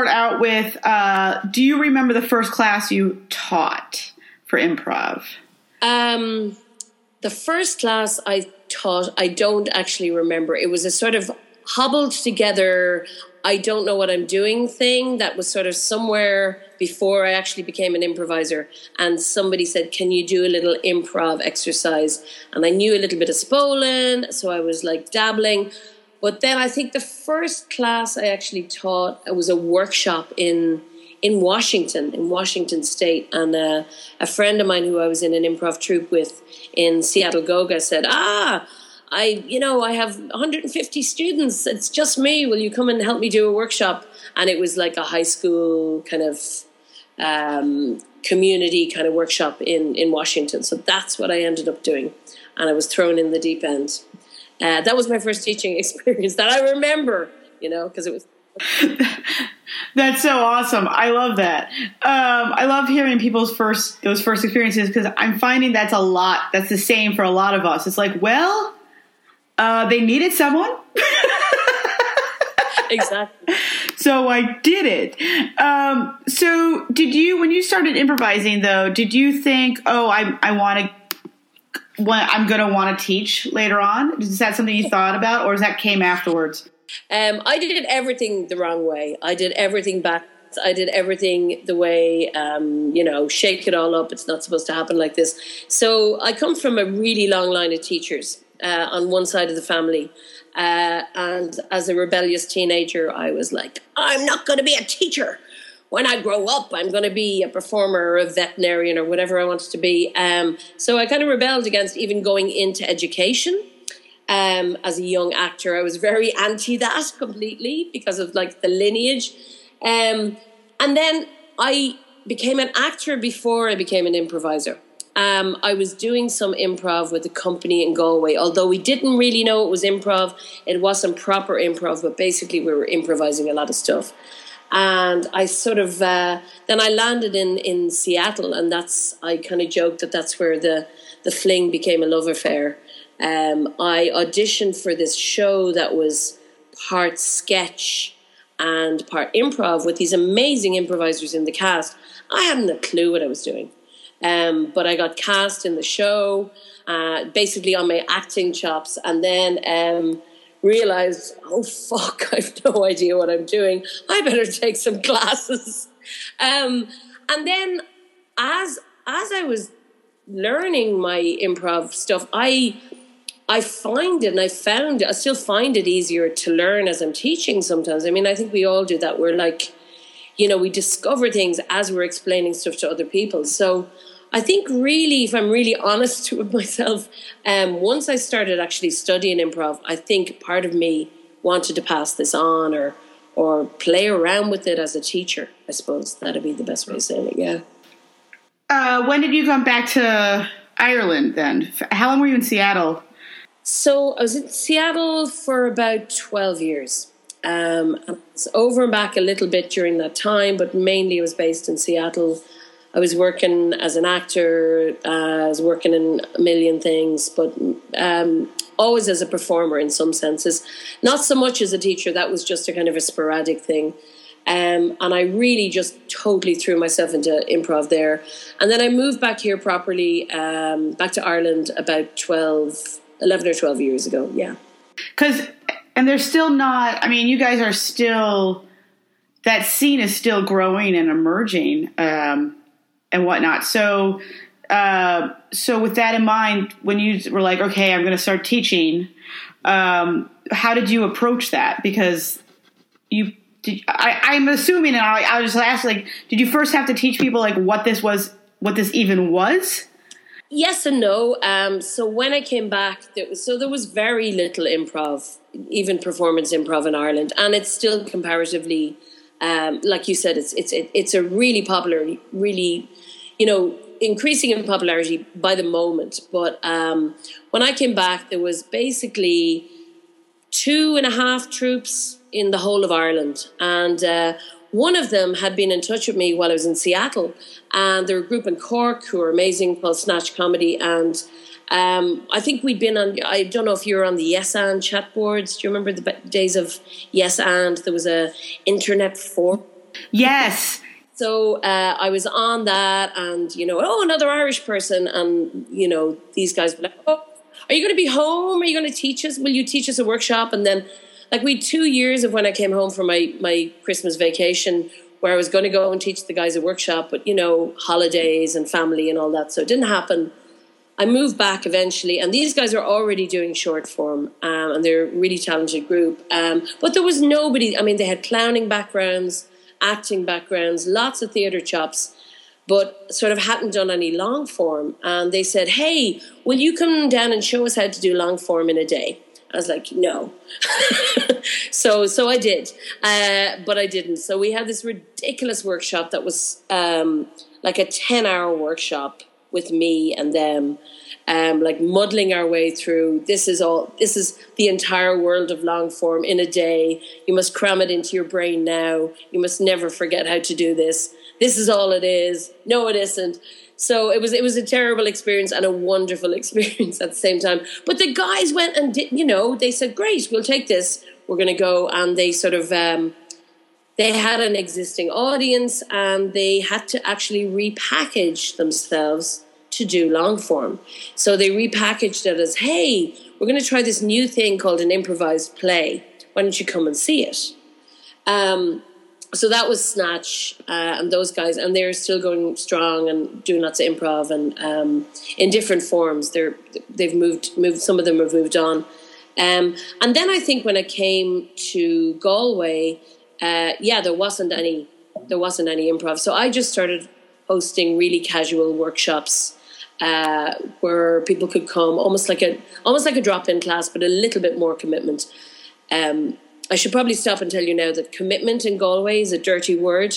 start out with uh, do you remember the first class you taught for improv? Um, the first class I taught, I don't actually remember. It was a sort of hobbled together, I don't know what I'm doing thing that was sort of somewhere before I actually became an improviser. And somebody said, Can you do a little improv exercise? And I knew a little bit of Spolin, so I was like dabbling. But then I think the first class I actually taught was a workshop in in Washington, in Washington State, and uh, a friend of mine who I was in an improv troupe with in Seattle Goga said, "Ah, I, you know, I have 150 students. It's just me. Will you come and help me do a workshop?" And it was like a high school kind of um, community kind of workshop in in Washington. So that's what I ended up doing, and I was thrown in the deep end. Uh, that was my first teaching experience that I remember, you know, because it was. That's so awesome. I love that. Um, I love hearing people's first those first experiences because I'm finding that's a lot. That's the same for a lot of us. It's like, well, uh, they needed someone. exactly. So I did it. Um, so did you when you started improvising though? Did you think, oh, I I want to I'm going to want to teach later on? Is that something you thought about, or is that came afterwards? Um, I did everything the wrong way. I did everything back. I did everything the way, um, you know, shake it all up. It's not supposed to happen like this. So I come from a really long line of teachers uh, on one side of the family. Uh, and as a rebellious teenager, I was like, I'm not going to be a teacher. When I grow up, I'm going to be a performer or a veterinarian or whatever I wanted to be. Um, so I kind of rebelled against even going into education um, as a young actor. I was very anti that completely because of like the lineage. Um, and then I became an actor before I became an improviser. Um, I was doing some improv with a company in Galway, although we didn't really know it was improv. It wasn't proper improv, but basically we were improvising a lot of stuff. And I sort of uh, then I landed in in Seattle, and that's I kind of joked that that's where the the fling became a love affair. Um, I auditioned for this show that was part sketch and part improv with these amazing improvisers in the cast. I hadn't a clue what I was doing. Um, but I got cast in the show, uh, basically on my acting chops, and then um, realized, oh fuck, I've no idea what I'm doing. I better take some classes. Um, and then, as as I was learning my improv stuff, I I find it and I found it, I still find it easier to learn as I'm teaching sometimes. I mean, I think we all do that. We're like, you know, we discover things as we're explaining stuff to other people. So I think really, if I'm really honest with myself, um, once I started actually studying improv, I think part of me wanted to pass this on or or play around with it as a teacher. I suppose that'd be the best way of saying it. Yeah. Uh, when did you come back to Ireland then? How long were you in Seattle? So I was in Seattle for about 12 years. Um, I was over and back a little bit during that time, but mainly I was based in Seattle. I was working as an actor, uh, I was working in a million things, but um, always as a performer in some senses. Not so much as a teacher, that was just a kind of a sporadic thing. Um, and I really just totally threw myself into improv there. And then I moved back here properly, um, back to Ireland about 12, 11 or 12 years ago. Yeah. Because, and they're still not, I mean, you guys are still, that scene is still growing and emerging um, and whatnot. So, uh, so with that in mind, when you were like, okay, I'm going to start teaching, um, how did you approach that? Because you, did, I, am assuming, and I, I was just ask, like, did you first have to teach people like what this was, what this even was? Yes and no. Um, so when I came back, there so there was very little improv, even performance improv in Ireland, and it's still comparatively, um, like you said, it's it's it, it's a really popular, really, you know, increasing in popularity by the moment. But um, when I came back, there was basically two and a half troupes in the whole of Ireland, and uh, one of them had been in touch with me while I was in Seattle, and they're a group in Cork who are amazing called Snatch Comedy. And um, I think we'd been on, I don't know if you were on the Yes and chat boards. Do you remember the days of Yes and? There was a internet forum. Yes. So uh, I was on that, and you know, oh, another Irish person, and you know, these guys were like, oh, are you going to be home? Are you going to teach us? Will you teach us a workshop? And then, like, we two years of when I came home for my my Christmas vacation, where I was going to go and teach the guys a workshop, but you know, holidays and family and all that, so it didn't happen. I moved back eventually, and these guys are already doing short form, um, and they're a really talented group. Um, but there was nobody. I mean, they had clowning backgrounds, acting backgrounds, lots of theatre chops, but sort of hadn't done any long form. And they said, "Hey, will you come down and show us how to do long form in a day?" I was like, "No." so, so I did, uh, but I didn't. So we had this ridiculous workshop that was um, like a ten-hour workshop with me and them um, like muddling our way through this is all this is the entire world of long form in a day. You must cram it into your brain now. You must never forget how to do this. This is all it is. No it isn't. So it was it was a terrible experience and a wonderful experience at the same time. But the guys went and did you know they said great we'll take this. We're going to go and they sort of um, they had an existing audience and they had to actually repackage themselves to do long form. So they repackaged it as, hey, we're going to try this new thing called an improvised play. Why don't you come and see it? Um, so that was Snatch uh, and those guys, and they're still going strong and doing lots of improv and um, in different forms. They're they've moved moved. Some of them have moved on, um, and then I think when I came to Galway, uh, yeah, there wasn't any there wasn't any improv. So I just started hosting really casual workshops uh, where people could come, almost like a almost like a drop in class, but a little bit more commitment. Um, I should probably stop and tell you now that commitment in Galway is a dirty word.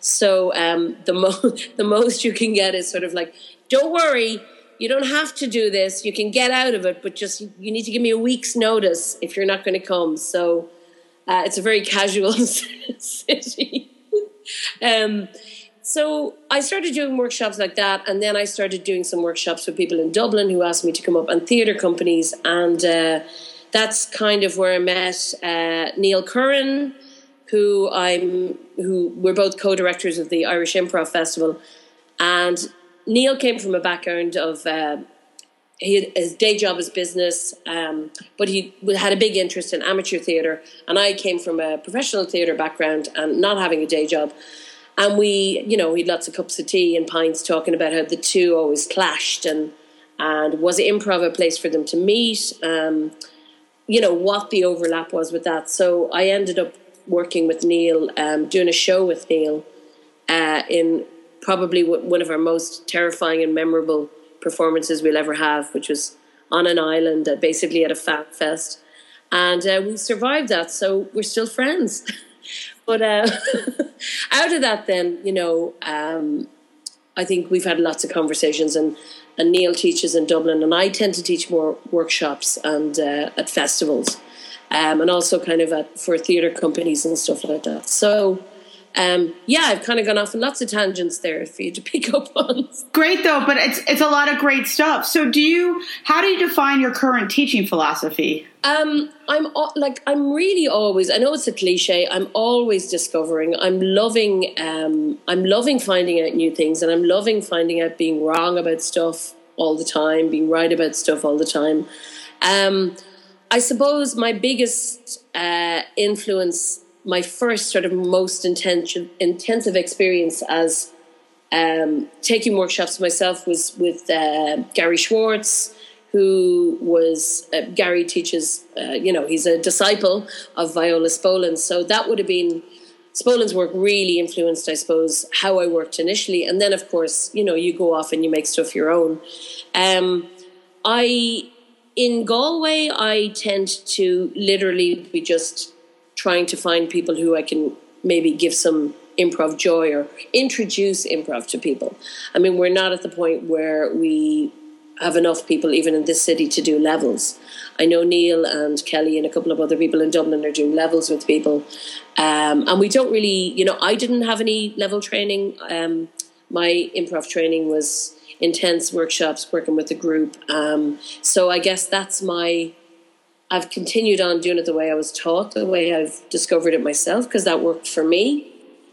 So um, the mo- the most you can get is sort of like, don't worry, you don't have to do this. You can get out of it, but just you need to give me a week's notice if you're not going to come. So uh, it's a very casual city. um, so I started doing workshops like that, and then I started doing some workshops with people in Dublin who asked me to come up, and theatre companies, and uh, that's kind of where I met uh, Neil Curran, who I'm, who we're both co-directors of the Irish Improv Festival, and Neil came from a background of uh, he his day job is business, um, but he had a big interest in amateur theatre. And I came from a professional theatre background and not having a day job. And we, you know, we had lots of cups of tea and pints talking about how the two always clashed and and was improv a place for them to meet? Um, you know what the overlap was with that. So I ended up working with Neil, um, doing a show with Neil uh, in probably one of our most terrifying and memorable performances we'll ever have, which was on an island, uh, basically at a fat fest. And uh, we survived that, so we're still friends. but uh, out of that, then, you know, um, I think we've had lots of conversations, and, and Neil teaches in Dublin, and I tend to teach more workshops and uh, at festivals. Um, and also kind of at, for theatre companies and stuff like that. So um, yeah, I've kind of gone off on lots of tangents there for you to pick up on. Great though, but it's it's a lot of great stuff. So, do you? How do you define your current teaching philosophy? Um, I'm like I'm really always. I know it's a cliche. I'm always discovering. I'm loving. Um, I'm loving finding out new things, and I'm loving finding out being wrong about stuff all the time, being right about stuff all the time. Um, I suppose my biggest uh, influence my first sort of most intensive intensive experience as um, taking workshops myself was with uh, Gary Schwartz, who was uh, Gary teaches. Uh, you know, he's a disciple of Viola Spolin, so that would have been. Spolin's work really influenced, I suppose, how I worked initially, and then, of course, you know, you go off and you make stuff your own. Um, I in Galway, I tend to literally be just trying to find people who I can maybe give some improv joy or introduce improv to people. I mean, we're not at the point where we have enough people, even in this city, to do levels. I know Neil and Kelly and a couple of other people in Dublin are doing levels with people. Um, and we don't really, you know, I didn't have any level training. Um, my improv training was intense workshops working with a group. Um, so I guess that's my I've continued on doing it the way I was taught, the way I've discovered it myself, because that worked for me.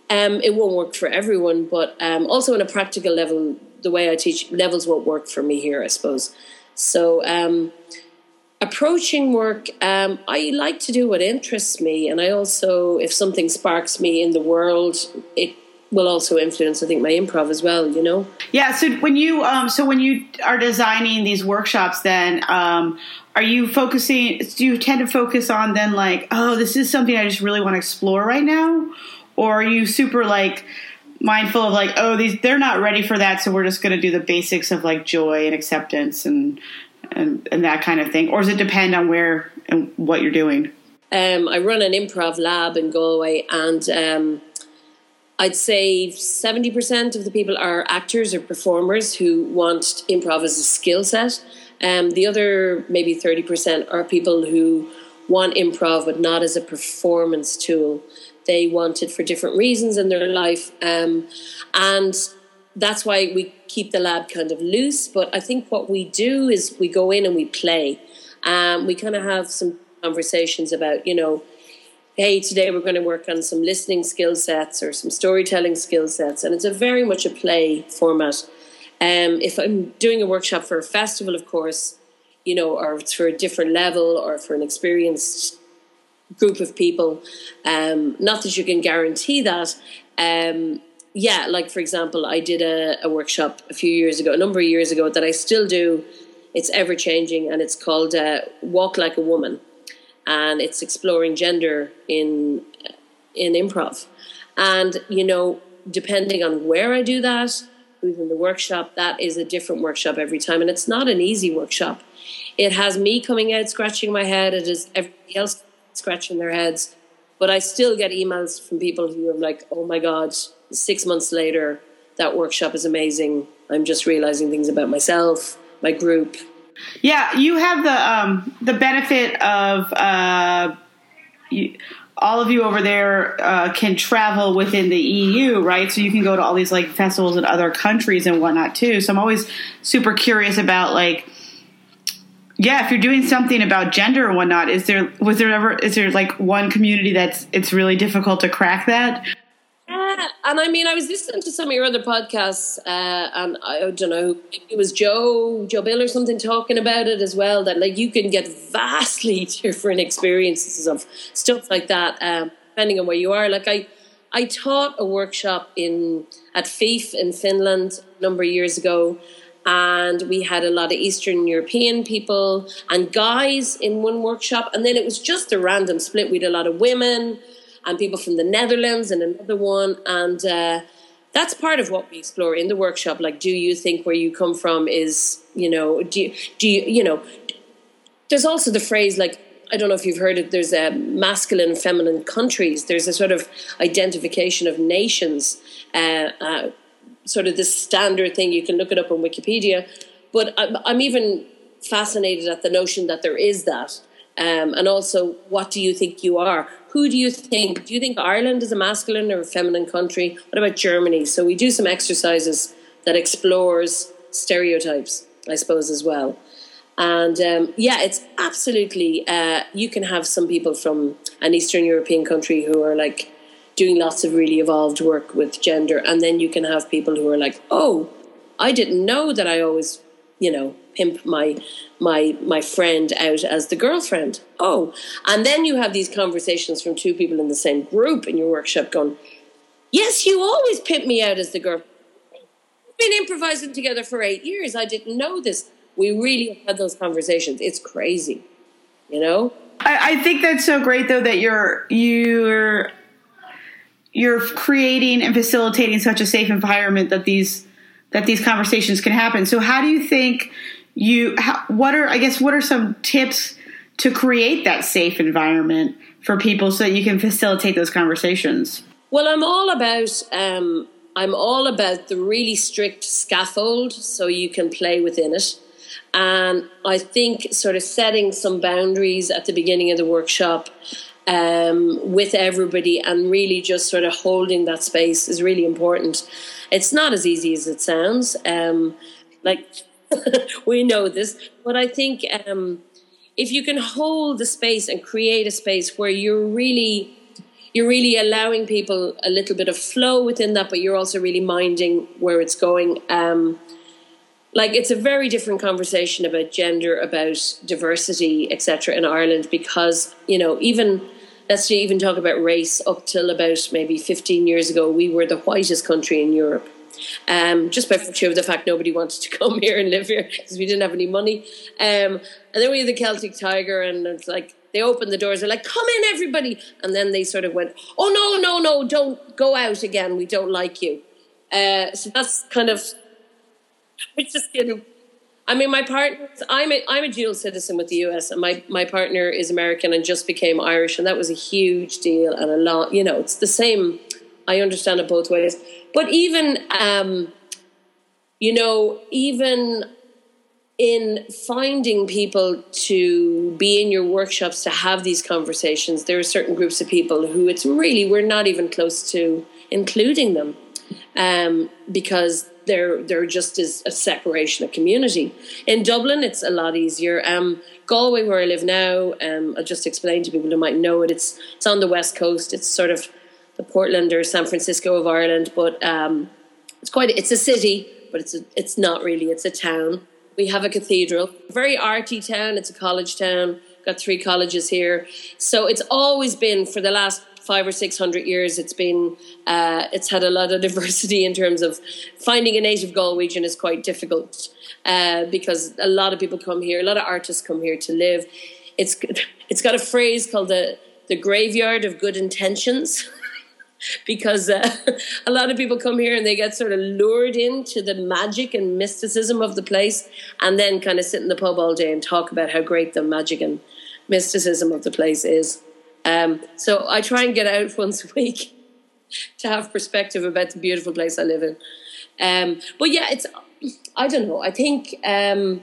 Um, it won't work for everyone, but um, also on a practical level, the way I teach levels won't work for me here, I suppose. So, um, approaching work, um, I like to do what interests me, and I also, if something sparks me in the world, it will also influence, I think, my improv as well. You know. Yeah. So when you, um, so when you are designing these workshops, then um, are you focusing? Do you tend to focus on then like, oh, this is something I just really want to explore right now, or are you super like? mindful of like oh these they're not ready for that so we're just going to do the basics of like joy and acceptance and and, and that kind of thing or does it depend on where and what you're doing um, i run an improv lab in galway and um, i'd say 70% of the people are actors or performers who want improv as a skill set um, the other maybe 30% are people who want improv but not as a performance tool they want it for different reasons in their life. Um, and that's why we keep the lab kind of loose. But I think what we do is we go in and we play. Um, we kind of have some conversations about, you know, hey, today we're going to work on some listening skill sets or some storytelling skill sets. And it's a very much a play format. Um, if I'm doing a workshop for a festival, of course, you know, or it's for a different level or for an experienced group of people. Um, not that you can guarantee that. Um, yeah, like for example, I did a, a, workshop a few years ago, a number of years ago, that I still do. It's ever changing, and it's called uh, "Walk Like a Woman," and it's exploring gender in in improv. And you know, depending on where I do that, who's in the workshop, that is a different workshop every time, and it's not an easy workshop. It has me coming out scratching my head. It is everybody else scratching their heads. But I still get emails from people who are like, oh my God, six months later, that workshop is amazing. I'm just realizing things about myself, my group. Yeah, you have the um, the benefit of uh, you, all of you over there uh, can travel within the EU, right? So you can go to all these like festivals in other countries and whatnot too. So I'm always super curious about like yeah, if you're doing something about gender or whatnot, is there was there ever is there like one community that's it's really difficult to crack that? Yeah, and I mean, I was listening to some of your other podcasts, uh, and I don't know, it was Joe Joe Bill or something talking about it as well. That like you can get vastly different experiences of stuff like that, um, depending on where you are. Like I, I taught a workshop in at FIF in Finland a number of years ago and we had a lot of Eastern European people and guys in one workshop, and then it was just a random split. We had a lot of women and people from the Netherlands and another one, and uh, that's part of what we explore in the workshop. Like, do you think where you come from is, you know, do you, do you, you know? There's also the phrase like I don't know if you've heard it. There's a masculine, feminine countries. There's a sort of identification of nations. Uh, uh, sort of this standard thing. You can look it up on Wikipedia. But I'm, I'm even fascinated at the notion that there is that. Um, and also, what do you think you are? Who do you think? Do you think Ireland is a masculine or a feminine country? What about Germany? So we do some exercises that explores stereotypes, I suppose, as well. And um, yeah, it's absolutely. Uh, you can have some people from an Eastern European country who are like doing lots of really evolved work with gender. And then you can have people who are like, oh, I didn't know that I always, you know, pimp my my my friend out as the girlfriend. Oh, and then you have these conversations from two people in the same group in your workshop going, yes, you always pimp me out as the girl. We've been improvising together for eight years. I didn't know this. We really had those conversations. It's crazy, you know. I, I think that's so great though that you're you're you're creating and facilitating such a safe environment that these that these conversations can happen. So how do you think you how, what are I guess what are some tips to create that safe environment for people so that you can facilitate those conversations? Well, I'm all about um, I'm all about the really strict scaffold so you can play within it. And I think sort of setting some boundaries at the beginning of the workshop um, with everybody and really just sort of holding that space is really important. It's not as easy as it sounds. Um, like we know this, but I think um, if you can hold the space and create a space where you're really you're really allowing people a little bit of flow within that, but you're also really minding where it's going. Um, like it's a very different conversation about gender, about diversity, etc. in Ireland because you know even let's even talk about race up till about maybe 15 years ago, we were the whitest country in Europe. Um, just by virtue of the fact nobody wanted to come here and live here because we didn't have any money. Um, and then we had the Celtic Tiger, and it's like they opened the doors. They're like, "Come in, everybody!" And then they sort of went, "Oh no, no, no! Don't go out again. We don't like you." Uh, so that's kind of. Just you. I mean, my partner. I'm a I'm a dual citizen with the US, and my my partner is American and just became Irish, and that was a huge deal and a lot. You know, it's the same. I understand it both ways, but even um, you know, even in finding people to be in your workshops to have these conversations, there are certain groups of people who it's really we're not even close to including them um, because there just is a separation of community. In Dublin, it's a lot easier. Um, Galway, where I live now, um, I'll just explain to people who might know it. It's it's on the west coast. It's sort of the Portland or San Francisco of Ireland, but um, it's quite it's a city, but it's a, it's not really. It's a town we have a cathedral, very arty town. It's a college town. Got three colleges here, so it's always been for the last five or six hundred years. It's been uh, it's had a lot of diversity in terms of finding a native Galwegian is quite difficult uh, because a lot of people come here. A lot of artists come here to live. It's it's got a phrase called the the graveyard of good intentions. because uh, a lot of people come here and they get sort of lured into the magic and mysticism of the place and then kind of sit in the pub all day and talk about how great the magic and mysticism of the place is. Um, so I try and get out once a week to have perspective about the beautiful place I live in. Um, but yeah, it's I don't know. I think um,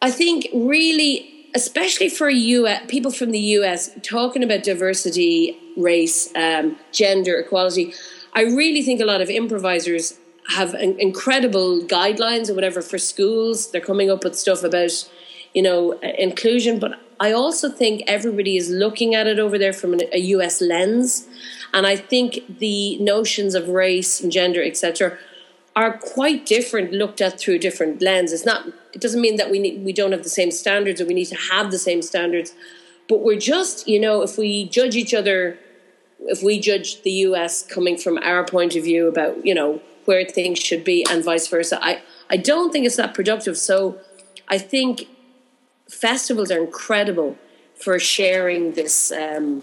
I think really especially for US, people from the US talking about diversity, race, um, gender equality. I really think a lot of improvisers have incredible guidelines or whatever for schools. They're coming up with stuff about, you know, inclusion. But I also think everybody is looking at it over there from a US lens. And I think the notions of race and gender, etc., are quite different looked at through different lenses. It's not. It doesn't mean that we need, we don't have the same standards or we need to have the same standards, but we're just you know if we judge each other, if we judge the U.S. coming from our point of view about you know where things should be and vice versa, I I don't think it's that productive. So I think festivals are incredible for sharing this. Um,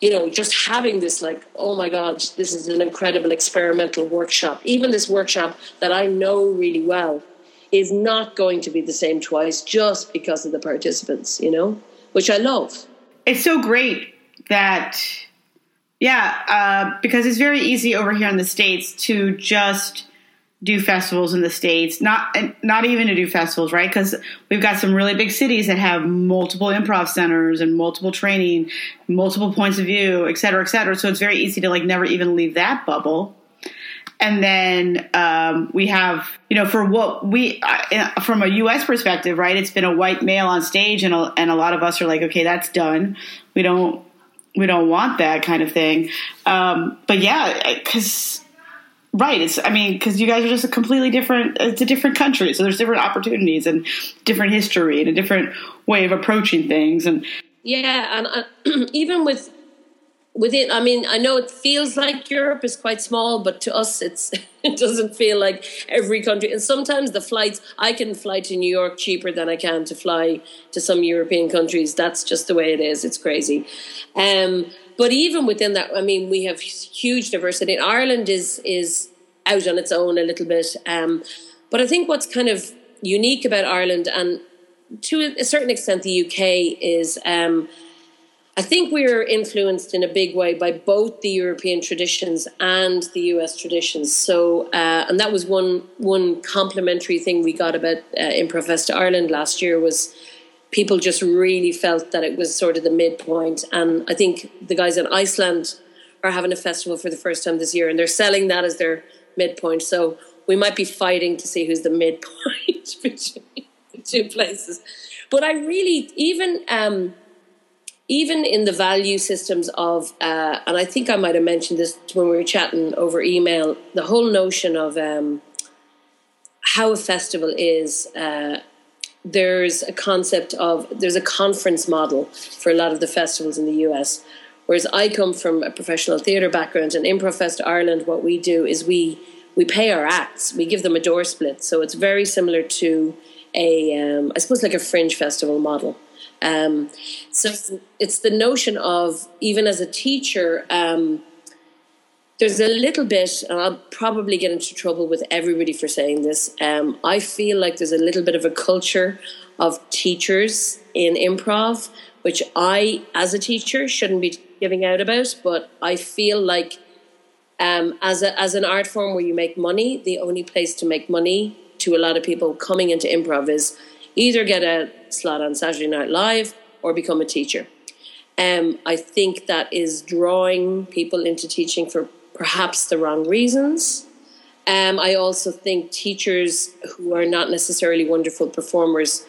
you know, just having this like, oh my God, this is an incredible experimental workshop. Even this workshop that I know really well is not going to be the same twice just because of the participants, you know, which I love. It's so great that, yeah, uh, because it's very easy over here in the States to just do festivals in the states. Not not even to do festivals right? Because we've got some really big cities that have multiple improv centers and multiple training multiple points of view et cetera et cetera. So it's very easy to like never even leave that bubble. And then um, we have you know for what we uh, from a us perspective right it's been a white male on stage and a, and a lot of us are like okay that's done. We don't we don't want that kind of thing. Um, but yeah because Right. It's, I mean, because you guys are just a completely different, it's a different country. So there's different opportunities and different history and a different way of approaching things. And yeah, and uh, even with, within, I mean, I know it feels like Europe is quite small, but to us, it's, it doesn't feel like every country. And sometimes the flights, I can fly to New York cheaper than I can to fly to some European countries. That's just the way it is. It's crazy. Um, but even within that, I mean, we have huge diversity. Ireland is is out on its own a little bit, um, but I think what's kind of unique about Ireland and to a certain extent the UK is. Um, I think we're influenced in a big way by both the European traditions and the US traditions. So, uh, and that was one one complementary thing we got about uh, Improvfest Ireland last year was people just really felt that it was sort of the midpoint. And I think the guys in Iceland are having a festival for the first time this year, and they're selling that as their midpoint. So we might be fighting to see who's the midpoint between the two places. But I really, even um, even in the value systems of, uh, and I think I might have mentioned this when we were chatting over email, the whole notion of um, how a festival is. Uh, there's a concept of there's a conference model for a lot of the festivals in the US. Whereas I come from a professional theatre background and Improvfest Ireland, what we do is we we pay our acts, we give them a door split. So it's very similar to a, um, I suppose, like a fringe festival model. Um, so it's the notion of even as a teacher, um, there's a little bit, and I'll probably get into trouble with everybody for saying this. Um, I feel like there's a little bit of a culture of teachers in improv, which I, as a teacher, shouldn't be giving out about. But I feel like, um, as a, as an art form where you make money, the only place to make money to a lot of people coming into improv is either get a slot on Saturday Night Live or become a teacher. Um, I think that is drawing people into teaching for perhaps the wrong reasons. Um, I also think teachers who are not necessarily wonderful performers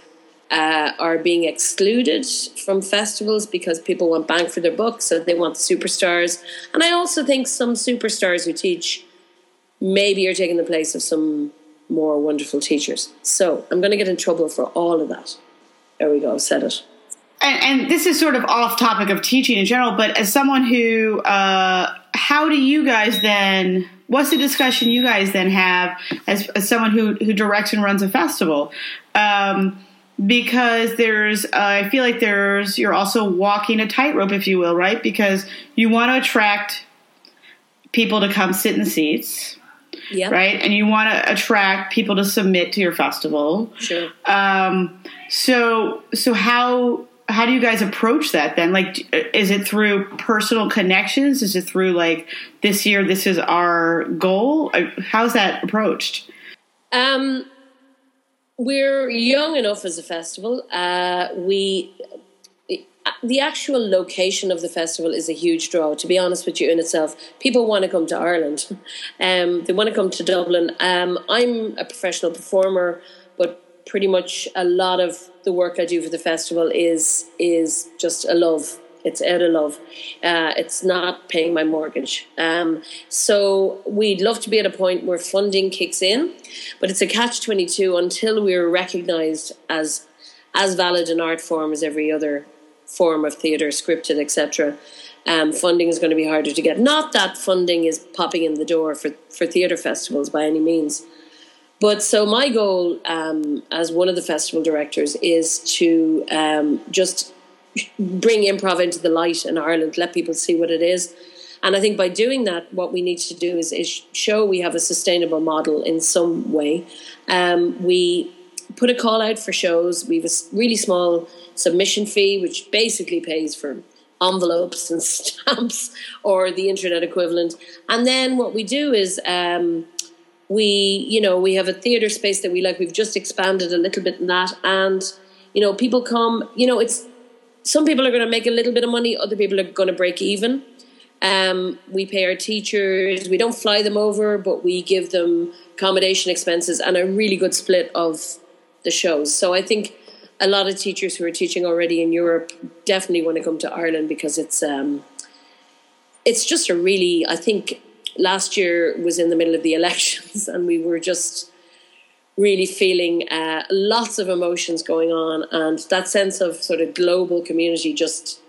uh, are being excluded from festivals because people want bang for their buck, so they want superstars. And I also think some superstars who teach maybe are taking the place of some more wonderful teachers. So I'm going to get in trouble for all of that. There we go, said it. And, and, this is sort of off topic of teaching in general, but as someone who, uh, how do you guys then? What's the discussion you guys then have as, as someone who who directs and runs a festival? Um, because there's, uh, I feel like there's, you're also walking a tightrope, if you will, right? Because you want to attract people to come sit in the seats yeah. right? And you want to attract people to submit to your festival. Sure. Um, so, so how how do you guys approach that then? Like, is it through personal connections? Is it through like this year? This is our goal. Uh, how's that approached? Um, we're young enough as a festival. Uh, we the actual location of the festival is a huge draw, to be honest with you, in itself. People want to come to Ireland, um, they want to come to Dublin. Um, I'm a professional performer, but pretty much a lot of the work I do for the festival is is just a love. It's out of love. Uh, it's not paying my mortgage. Um, so we'd love to be at a point where funding kicks in, but it's a catch twenty two until we're recognised as as valid an art form as every other form of theatre, scripted, etc. Um, funding is going to be harder to get. Not that funding is popping in the door for, for theatre festivals by any means. But so my goal um, as one of the festival directors is to um, just bring improv into the light in Ireland, let people see what it is. And I think by doing that, what we need to do is, is show we have a sustainable model in some way. Um, we put a call out for shows. We have a really small submission fee, which basically pays for envelopes and stamps or the internet equivalent. And then what we do is um, we, you know, we have a theatre space that we like. We've just expanded a little bit in that, and you know, people come. You know, it's some people are going to make a little bit of money, other people are going to break even. Um, we pay our teachers. We don't fly them over, but we give them accommodation expenses and a really good split of the shows. So I think a lot of teachers who are teaching already in Europe definitely want to come to Ireland because it's um, it's just a really I think last year was in the middle of the elections and we were just really feeling uh, lots of emotions going on and that sense of sort of global community just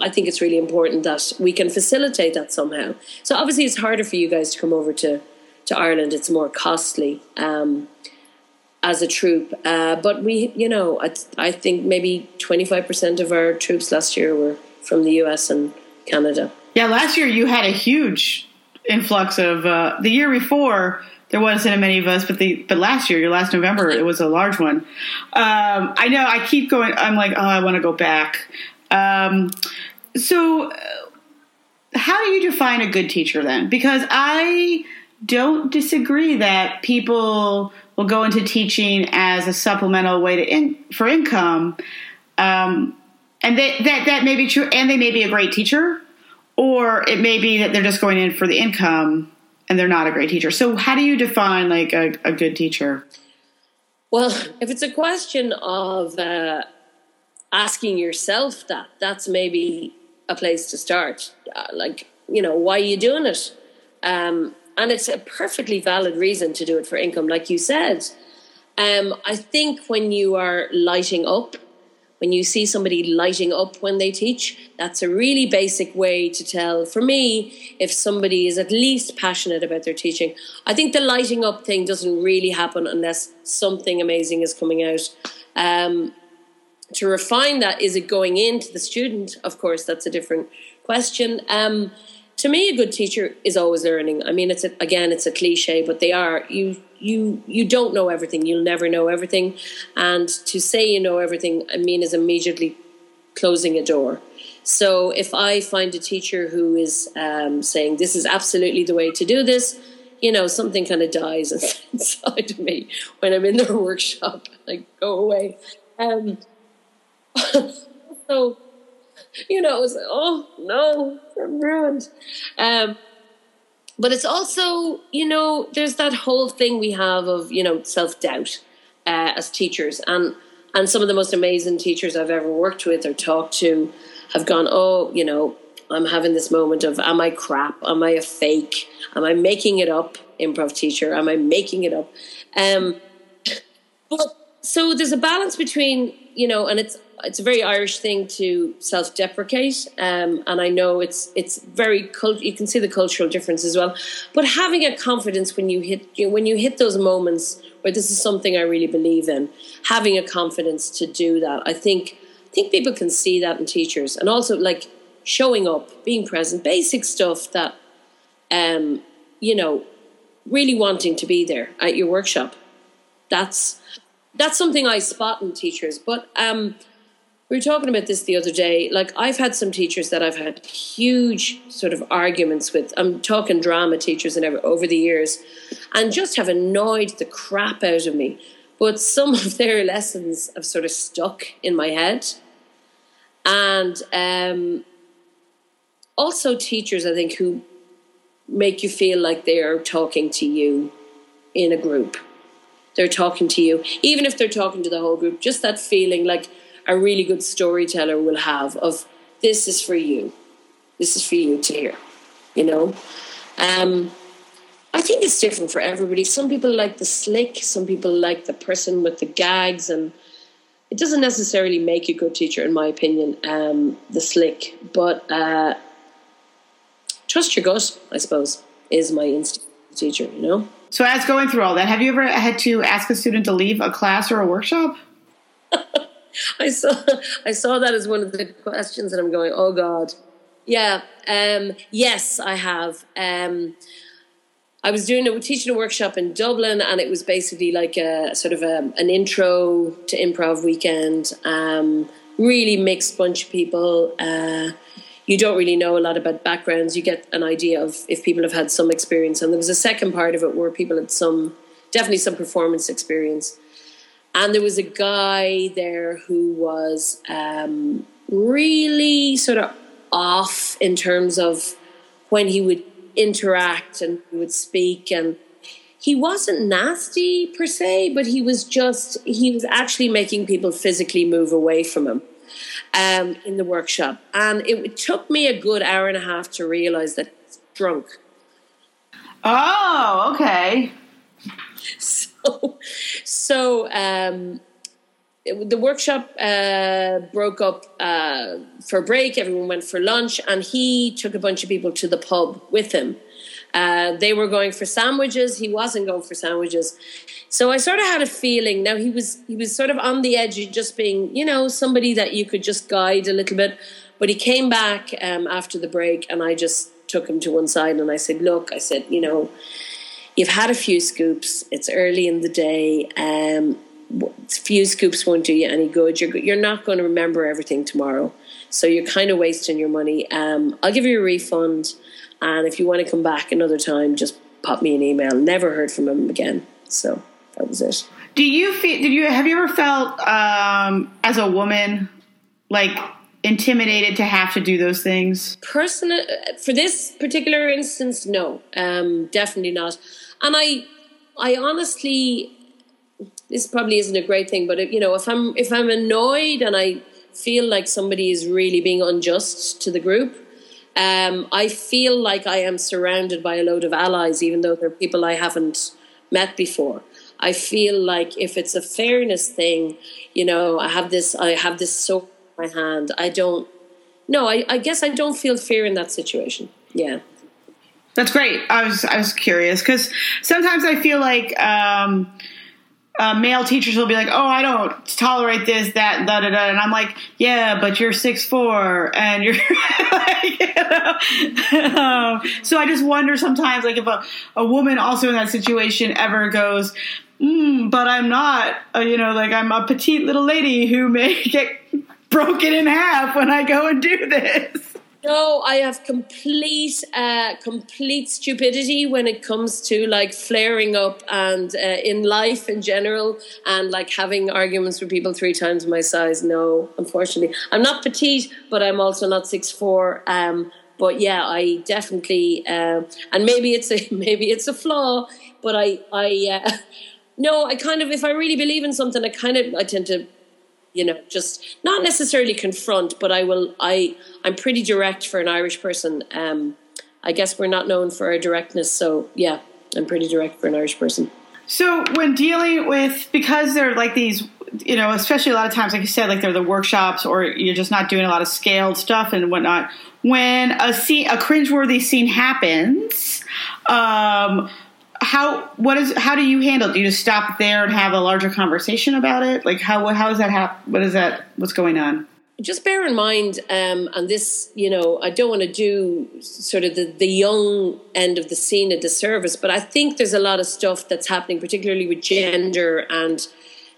I think it's really important that we can facilitate that somehow. So obviously it's harder for you guys to come over to to Ireland. It's more costly. Um, as a troupe. Uh, but we, you know, I, I think maybe 25% of our troupes last year were from the US and Canada. Yeah, last year you had a huge influx of, uh, the year before, there wasn't many of us, but the but last year, your last November, it was a large one. Um, I know. I keep going. I'm like, oh, I want to go back. Um, so, uh, how do you define a good teacher then? Because I don't disagree that people will go into teaching as a supplemental way to in, for income. Um, and they, that that may be true, and they may be a great teacher, or it may be that they're just going in for the income and they're not a great teacher. So, how do you define like a, a good teacher? Well, if it's a question of uh, asking yourself that that's maybe a place to start. Uh, like, you know, why are you doing it? Um, and it's a perfectly valid reason to do it for income, like you said. Um, I think when you are lighting up, when you see somebody lighting up when they teach, that's a really basic way to tell, for me, if somebody is at least passionate about their teaching. I think the lighting up thing doesn't really happen unless something amazing is coming out. Um, to refine that, is it going into the student? Of course, that's a different question. Um, to me, a good teacher is always learning. I mean, it's a, again, it's a cliche, but they are. You you you don't know everything. You'll never know everything, and to say you know everything, I mean, is immediately closing a door. So if I find a teacher who is um, saying this is absolutely the way to do this, you know, something kind of dies inside of me when I'm in their workshop. Like, go away. Um, so, you know, it was like, oh no, I'm ruined. Um, but it's also, you know, there's that whole thing we have of, you know, self doubt uh, as teachers. And, and some of the most amazing teachers I've ever worked with or talked to have gone, oh, you know, I'm having this moment of, am I crap? Am I a fake? Am I making it up, improv teacher? Am I making it up? Um, but so there's a balance between, you know, and it's it's a very Irish thing to self-deprecate, um, and I know it's it's very cult- you can see the cultural difference as well. But having a confidence when you hit you know, when you hit those moments where this is something I really believe in, having a confidence to do that, I think I think people can see that in teachers, and also like showing up, being present, basic stuff that, um, you know, really wanting to be there at your workshop. That's that's something I spot in teachers, but. Um, we were talking about this the other day. Like I've had some teachers that I've had huge sort of arguments with. I'm talking drama teachers and over the years, and just have annoyed the crap out of me. But some of their lessons have sort of stuck in my head, and um, also teachers I think who make you feel like they are talking to you in a group. They're talking to you, even if they're talking to the whole group. Just that feeling like a really good storyteller will have of this is for you. This is for you to hear you know? Um, i think it's different for everybody. Some people like the slick some people like the person with the gags and it doesn't necessarily make a good teacher in my opinion um, the slick. But uh, trust your gut i suppose is my instinct teacher you know? So as going through all that have you ever had to ask a student to leave a class or a workshop I saw I saw that as one of the questions, and I'm going, oh God, yeah, um, yes, I have. Um, I was doing a teaching a workshop in Dublin, and it was basically like a sort of a, an intro to improv weekend. Um, really mixed bunch of people. Uh, you don't really know a lot about backgrounds. You get an idea of if people have had some experience, and there was a second part of it where people had some, definitely some performance experience. And there was a guy there who was um, really sort of off in terms of when he would interact and he would speak. And he wasn't nasty per se but he was just he was actually making people physically move away from him um, in the workshop. And it took me a good hour and a half to realize that he's drunk. Oh okay. So, so um, the workshop uh, broke up uh, for break. Everyone went for lunch, and he took a bunch of people to the pub with him. Uh, they were going for sandwiches. He wasn't going for sandwiches. So I sort of had a feeling. Now he was he was sort of on the edge of just being, you know, somebody that you could just guide a little bit. But he came back um, after the break, and I just took him to one side and I said, "Look," I said, "you know." You've had a few scoops. It's early in the day. Um, few scoops won't do you any good. You're you're not going to remember everything tomorrow, so you're kind of wasting your money. Um, I'll give you a refund, and if you want to come back another time, just pop me an email. Never heard from him again. So that was it. Do you feel? Did you have you ever felt um, as a woman like intimidated to have to do those things? Personal, for this particular instance, no, um, definitely not. And I, I honestly, this probably isn't a great thing, but if, you know, if I'm if I'm annoyed and I feel like somebody is really being unjust to the group. Um, I feel like I am surrounded by a load of allies, even though they're people I haven't met before. I feel like if it's a fairness thing, you know, I have this, I have this in my hand. I don't. No, I, I guess I don't feel fear in that situation. Yeah. That's great. I was I was curious because sometimes I feel like um, uh, male teachers will be like, "Oh, I don't tolerate this, that, da da da," and I'm like, "Yeah, but you're six four, and you're." like, you know? um, so I just wonder sometimes, like, if a, a woman also in that situation ever goes, mm, "But I'm not," uh, you know, like I'm a petite little lady who may get broken in half when I go and do this. No, I have complete, uh, complete stupidity when it comes to like flaring up and uh, in life in general, and like having arguments with people three times my size. No, unfortunately, I'm not petite, but I'm also not six four. Um, but yeah, I definitely, uh, and maybe it's a maybe it's a flaw, but I I uh, no, I kind of if I really believe in something, I kind of I tend to you know just not necessarily confront but i will i i'm pretty direct for an irish person. Um i guess we're not known for our directness so yeah i'm pretty direct for an irish person. So when dealing with because they're like these you know especially a lot of times like you said like they're the workshops or you're just not doing a lot of scaled stuff and whatnot when a scene a cringeworthy scene happens um how what is how do you handle? Do you just stop there and have a larger conversation about it? Like how how does that happen? What is that? What's going on? Just bear in mind, um, and this, you know, I don't want to do sort of the, the young end of the scene a disservice, but I think there's a lot of stuff that's happening, particularly with gender and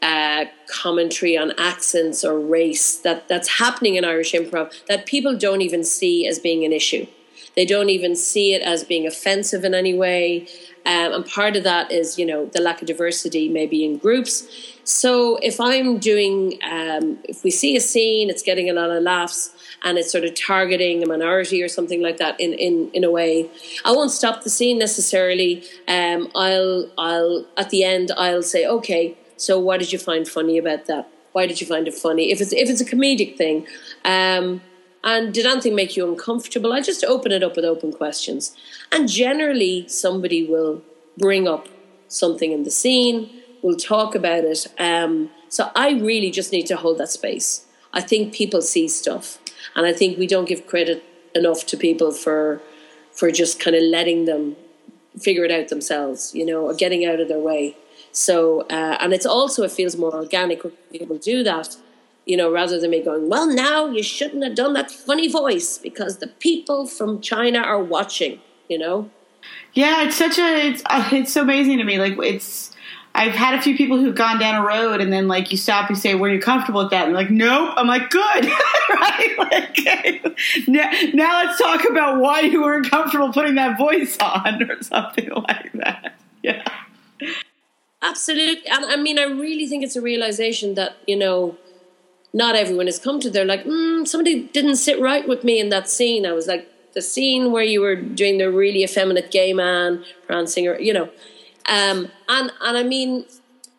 uh, commentary on accents or race that that's happening in Irish improv that people don't even see as being an issue. They don't even see it as being offensive in any way. Um, and part of that is, you know, the lack of diversity maybe in groups. So if I'm doing, um, if we see a scene, it's getting a lot of laughs and it's sort of targeting a minority or something like that in, in, in a way, I won't stop the scene necessarily. Um, I'll, I'll, at the end, I'll say, okay, so what did you find funny about that? Why did you find it funny? If it's, if it's a comedic thing, um, and did anything make you uncomfortable? I just open it up with open questions. And generally, somebody will bring up something in the scene, we'll talk about it. Um, so I really just need to hold that space. I think people see stuff, and I think we don't give credit enough to people for for just kind of letting them figure it out themselves, you know, or getting out of their way. So, uh, and it's also it feels more organic when people do that you know, rather than me going, well, now you shouldn't have done that funny voice because the people from China are watching, you know? Yeah, it's such a, it's, uh, it's so amazing to me. Like, it's, I've had a few people who've gone down a road and then like you stop, you say, "Were you comfortable with that?" And like, "Nope." I'm like, "Good." right? Like, now, now let's talk about why you weren't comfortable putting that voice on or something like that. Yeah. Absolutely, and I mean, I really think it's a realization that you know not everyone has come to. They're like, mm, somebody didn't sit right with me in that scene. I was like, the scene where you were doing the really effeminate gay man prancing, or you know, um, and and I mean,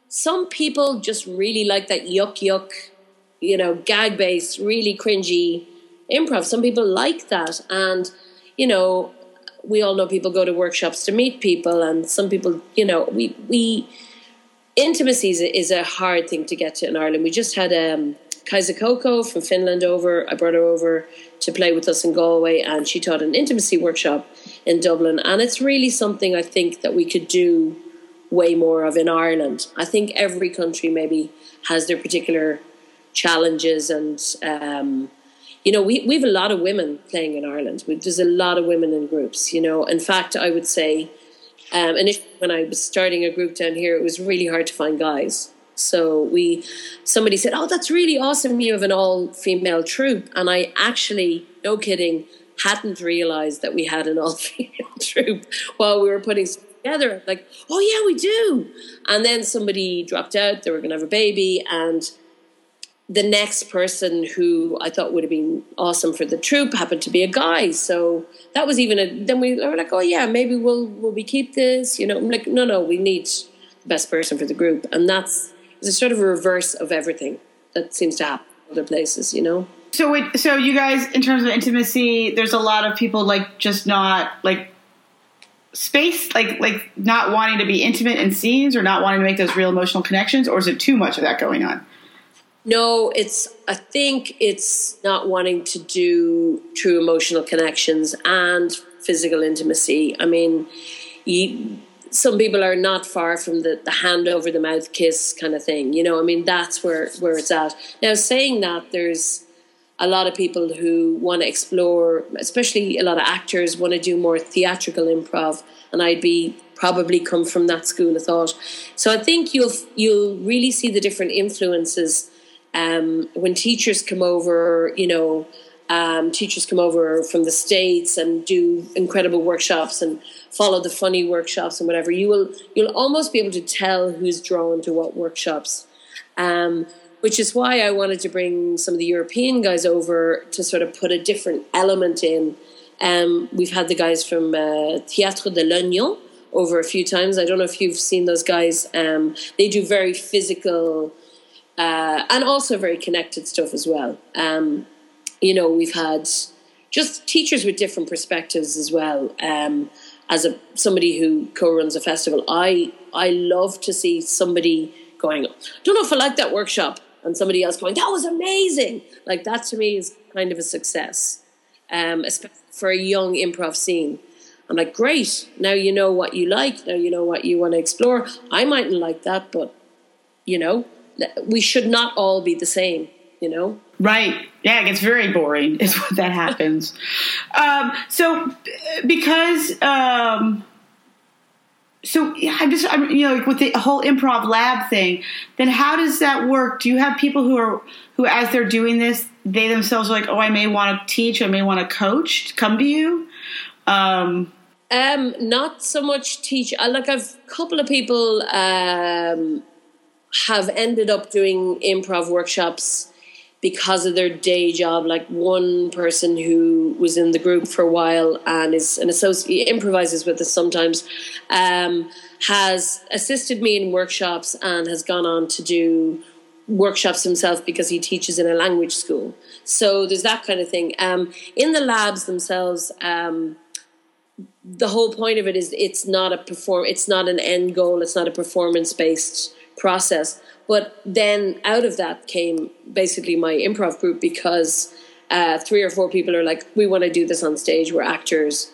some people just really like that yuck yuck, you know, gag based, really cringy improv. Some people like that, and you know, we all know people go to workshops to meet people, and some people, you know, we we intimacy is a, hard thing to get to in Ireland. We just had um, Kaisa Coco from Finland over. I brought her over to play with us in Galway, and she taught an intimacy workshop in Dublin. And it's really something I think that we could do way more of in Ireland. I think every country maybe has their particular challenges, and um, you know, we we have a lot of women playing in Ireland. There's a lot of women in groups. You know, in fact, I would say. Um, initially, when I was starting a group down here, it was really hard to find guys so we, somebody said, "Oh, that's really awesome! You have an all-female troupe," and I actually, no kidding, hadn't realized that we had an all-female troupe while we were putting together. Like, oh yeah, we do. And then somebody dropped out; they were going to have a baby, and the next person who I thought would have been awesome for the troupe happened to be a guy. So that was even a. Then we were like, oh yeah, maybe we'll will we keep this? You know, I'm like, no, no, we need the best person for the group, and that's it's sort of a reverse of everything that seems to happen. in other places, you know. So, it, so you guys, in terms of intimacy, there's a lot of people like just not like space, like like not wanting to be intimate in scenes or not wanting to make those real emotional connections, or is it too much of that going on? No, it's. I think it's not wanting to do true emotional connections and physical intimacy. I mean, you, some people are not far from the, the hand over the mouth kiss kind of thing. You know, I mean, that's where where it's at. Now, saying that, there's a lot of people who want to explore, especially a lot of actors want to do more theatrical improv, and I'd be probably come from that school of thought. So I think you'll you'll really see the different influences um, when teachers come over, you know, um, teachers come over from the states and do incredible workshops and follow the funny workshops and whatever. You will you'll almost be able to tell who's drawn to what workshops. Um, which is why I wanted to bring some of the European guys over to sort of put a different element in. Um, we've had the guys from uh, Théâtre de l'Oignon over a few times. I don't know if you've seen those guys. Um, they do very physical uh, and also very connected stuff as well. Um, you know, we've had just teachers with different perspectives as well. Um, as a somebody who co-runs a festival, I I love to see somebody going. I don't know if I like that workshop, and somebody else going, "That was amazing!" Like that to me is kind of a success, um, especially for a young improv scene. I'm like, great. Now you know what you like. Now you know what you want to explore. I mightn't like that, but you know, we should not all be the same, you know? Right. Yeah, it gets very boring is what that happens. um, so because um, so yeah, I'm just I'm, you know like with the whole improv lab thing, then how does that work? Do you have people who are who as they're doing this, they themselves are like, oh, I may want to teach, I may want to coach, come to you? Um, um, not so much teach. I like I've a couple of people um have ended up doing improv workshops because of their day job. Like one person who was in the group for a while and is an associate, improvises with us sometimes, um, has assisted me in workshops and has gone on to do workshops himself because he teaches in a language school. So there's that kind of thing. Um, in the labs themselves, um, the whole point of it is it's not a perform, it's not an end goal, it's not a performance based process. But then out of that came basically my improv group because uh, three or four people are like, we want to do this on stage. We're actors.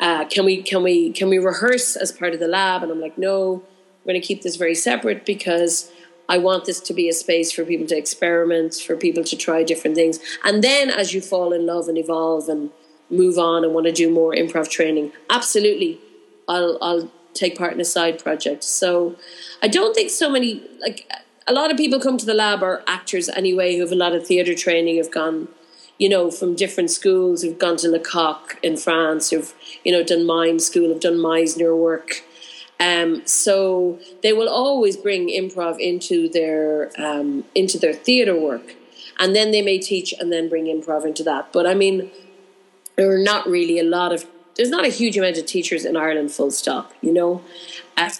Uh, can we can we can we rehearse as part of the lab? And I'm like, no, we're going to keep this very separate because I want this to be a space for people to experiment, for people to try different things. And then as you fall in love and evolve and move on and want to do more improv training, absolutely, I'll I'll take part in a side project. So I don't think so many like a lot of people come to the lab are actors anyway who have a lot of theatre training have gone you know from different schools who've gone to Lecoq in France who've you know done mime school have done Meisner work. Um, so they will always bring improv into their um, into their theatre work. And then they may teach and then bring improv into that. But I mean there are not really a lot of there's not a huge amount of teachers in Ireland, full stop, you know.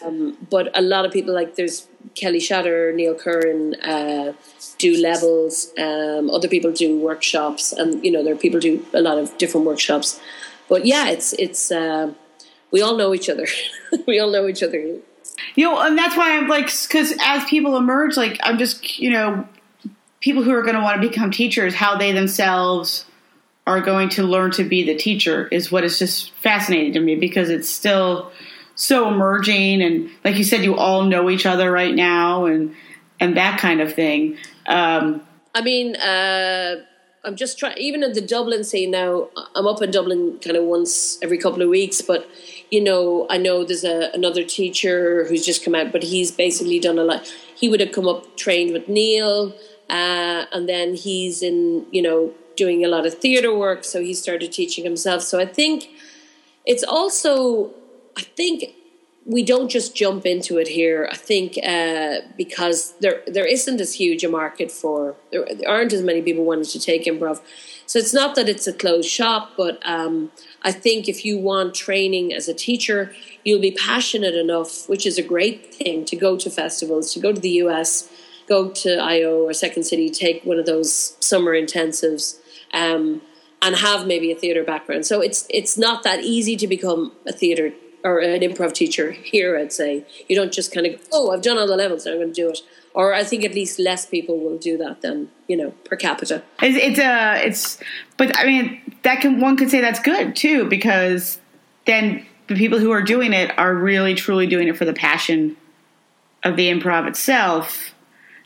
Um, but a lot of people, like there's Kelly Shatter, Neil Curran, uh, do levels. Um, other people do workshops, and you know there are people do a lot of different workshops. But yeah, it's it's uh, we all know each other. we all know each other. You know, and that's why I'm like, because as people emerge, like I'm just you know, people who are going to want to become teachers, how they themselves are going to learn to be the teacher is what is just fascinating to me because it's still so emerging and like you said you all know each other right now and and that kind of thing um, i mean uh, i'm just trying even in the dublin scene now i'm up in dublin kind of once every couple of weeks but you know i know there's a, another teacher who's just come out but he's basically done a lot he would have come up trained with neil uh, and then he's in you know doing a lot of theater work, so he started teaching himself. So I think it's also, I think we don't just jump into it here. I think uh, because there there isn't as huge a market for there, there, aren't as many people wanting to take improv. So it's not that it's a closed shop, but um, I think if you want training as a teacher, you'll be passionate enough, which is a great thing, to go to festivals, to go to the US, go to IO or Second City, take one of those summer intensives, um, and have maybe a theatre background. So it's it's not that easy to become a theatre or an improv teacher here. I'd say you don't just kind of oh I've done all the levels, I'm going to do it. Or I think at least less people will do that than you know per capita. It's, it's a uh, it's, but I mean that can one could say that's good too because then the people who are doing it are really truly doing it for the passion of the improv itself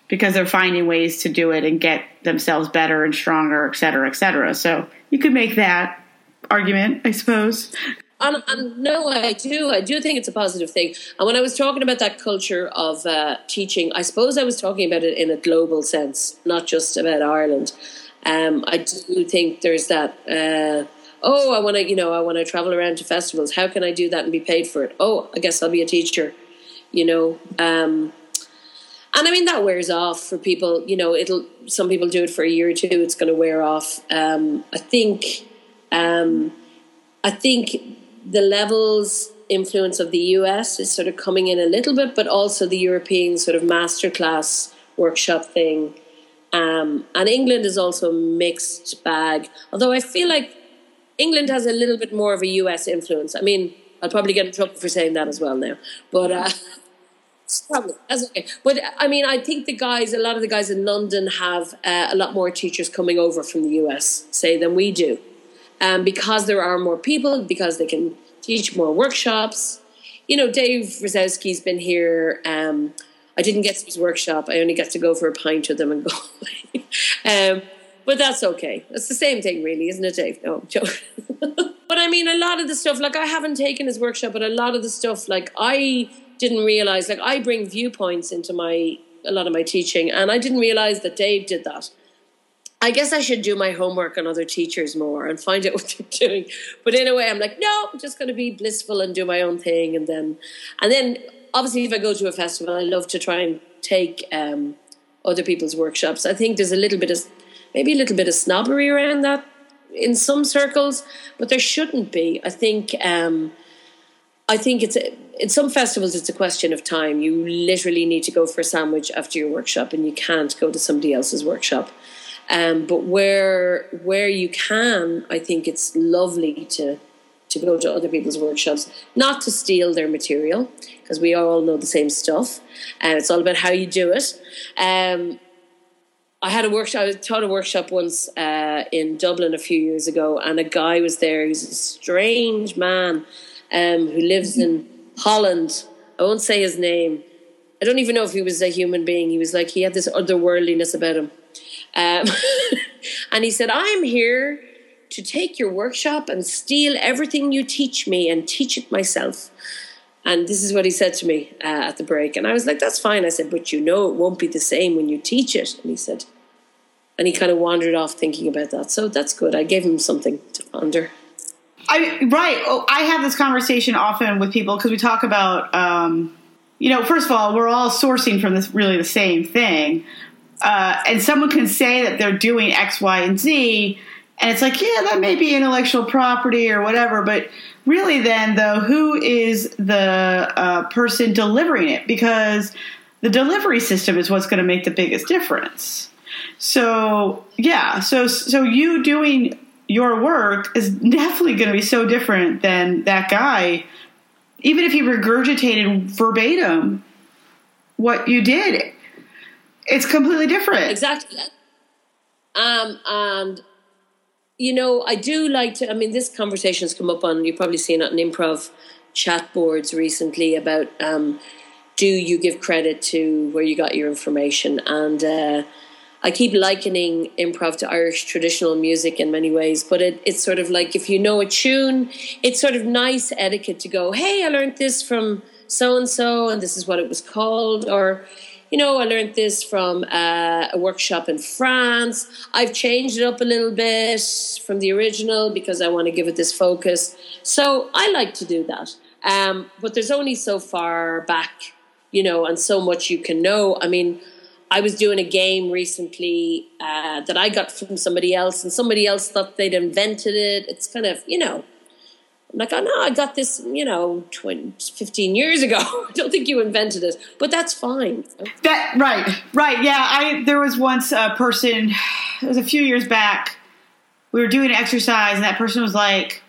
because they're finding ways to do it and get themselves better and stronger, et cetera, et cetera. So you could make that argument, I suppose. And, and, no, I do. I do think it's a positive thing. And when I was talking about that culture of uh, teaching, I suppose I was talking about it in a global sense, not just about Ireland. Um, I do think there's that. Uh, oh, I want to, you know, I want to travel around to festivals. How can I do that and be paid for it? Oh, I guess I'll be a teacher. You know, um, and I mean that wears off for people. You know, it'll. Some people do it for a year or two. It's going to wear off. Um, I think. Um, I think the levels influence of the US is sort of coming in a little bit, but also the European sort of masterclass workshop thing. Um, and England is also a mixed bag. Although I feel like England has a little bit more of a US influence. I mean, I'll probably get in trouble for saying that as well now. But uh, probably that's okay. But I mean, I think the guys, a lot of the guys in London have uh, a lot more teachers coming over from the US, say, than we do um, because there are more people, because they can teach more workshops. You know, Dave Razowsky's been here. Um, I didn't get to his workshop. I only got to go for a pint with them and go away. um, but that's okay. It's the same thing, really, isn't it, Dave? No, joke. but I mean, a lot of the stuff, like I haven't taken his workshop, but a lot of the stuff, like I didn't realize, like I bring viewpoints into my a lot of my teaching, and I didn't realize that Dave did that. I guess I should do my homework on other teachers more and find out what they're doing. But in a way, I'm like, no, I'm just going to be blissful and do my own thing. And then, and then obviously, if I go to a festival, I love to try and take um, other people's workshops. I think there's a little bit of, maybe a little bit of snobbery around that in some circles, but there shouldn't be. I think, um, I think it's a, in some festivals it's a question of time. You literally need to go for a sandwich after your workshop, and you can't go to somebody else's workshop. Um, but where where you can, I think it's lovely to to go to other people's workshops, not to steal their material because we all know the same stuff, and it's all about how you do it. Um, I had a workshop. I taught a workshop once uh, in Dublin a few years ago, and a guy was there. He's a strange man um, who lives in Holland. I won't say his name. I don't even know if he was a human being. He was like he had this otherworldliness about him. Um, and he said, I'm here to take your workshop and steal everything you teach me and teach it myself. And this is what he said to me uh, at the break. And I was like, that's fine. I said, but you know it won't be the same when you teach it. And he said, and he kind of wandered off thinking about that. So that's good. I gave him something to ponder. I right. Oh, I have this conversation often with people because we talk about, um, you know, first of all, we're all sourcing from this really the same thing, uh, and someone can say that they're doing X, Y, and Z, and it's like, yeah, that may be intellectual property or whatever, but really, then though, who is the uh, person delivering it? Because the delivery system is what's going to make the biggest difference. So yeah, so so you doing your work is definitely going to be so different than that guy, even if he regurgitated verbatim what you did it's completely different. Exactly. Um, and you know, I do like to. I mean, this conversation has come up on. You've probably seen it on improv chat boards recently about um, do you give credit to where you got your information? And uh, I keep likening improv to Irish traditional music in many ways, but it, it's sort of like if you know a tune, it's sort of nice etiquette to go, "Hey, I learned this from so and so, and this is what it was called," or you know, I learned this from uh, a workshop in France. I've changed it up a little bit from the original because I want to give it this focus. So I like to do that. Um, but there's only so far back, you know, and so much you can know. I mean, I was doing a game recently uh, that I got from somebody else, and somebody else thought they'd invented it. It's kind of, you know, I'm like, oh no, I got this, you know, 20, 15 years ago. I don't think you invented it, but that's fine. That right, right. Yeah, I there was once a person. It was a few years back. We were doing an exercise, and that person was like,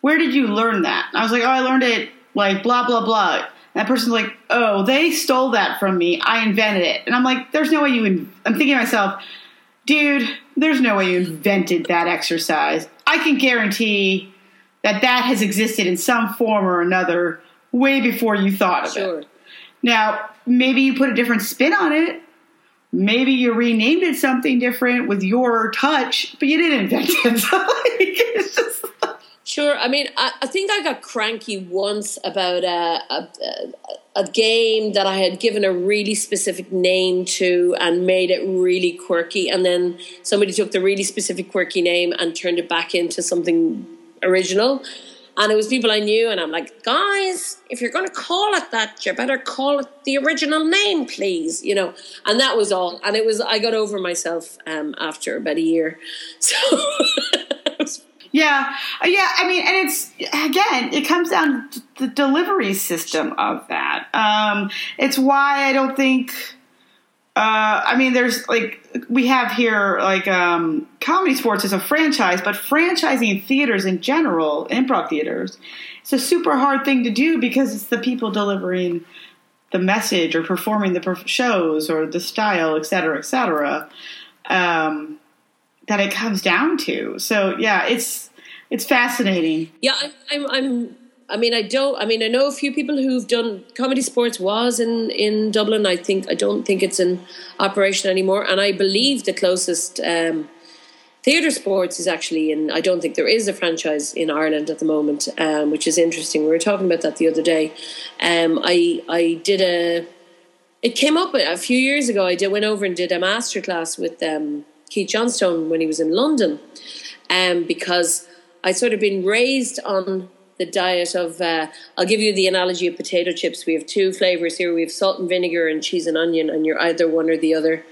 "Where did you learn that?" I was like, "Oh, I learned it like blah blah blah." And that person's like, "Oh, they stole that from me. I invented it." And I'm like, "There's no way you." In-. I'm thinking to myself, dude, there's no way you invented that exercise. I can guarantee that that has existed in some form or another way before you thought of Sure. it. Now, maybe you put a different spin on it. Maybe you renamed it something different with your touch, but you didn't invent it. So, like, it's just Sure. I mean, I, I think I got cranky once about a, a, a game that I had given a really specific name to and made it really quirky. And then somebody took the really specific quirky name and turned it back into something original. And it was people I knew, and I'm like, guys, if you're going to call it that, you better call it the original name, please. You know, and that was all. And it was, I got over myself um, after about a year. So. Yeah, Uh, yeah. I mean, and it's again, it comes down to the delivery system of that. Um, it's why I don't think. Uh, I mean, there's like we have here like um, comedy sports is a franchise, but franchising theaters in general, improv theaters, it's a super hard thing to do because it's the people delivering the message or performing the perf- shows or the style, et cetera, et cetera. Um, that it comes down to. So yeah, it's it's fascinating. Yeah, I'm, I'm, I'm. I mean, I don't. I mean, I know a few people who've done comedy sports. Was in in Dublin. I think. I don't think it's in operation anymore. And I believe the closest um, theatre sports is actually in. I don't think there is a franchise in Ireland at the moment, um, which is interesting. We were talking about that the other day. Um, I I did a. It came up a few years ago. I did went over and did a masterclass with um, Keith Johnstone when he was in London, um, because I'd sort of been raised on the diet of. Uh, I'll give you the analogy of potato chips. We have two flavors here. We have salt and vinegar and cheese and onion, and you're either one or the other.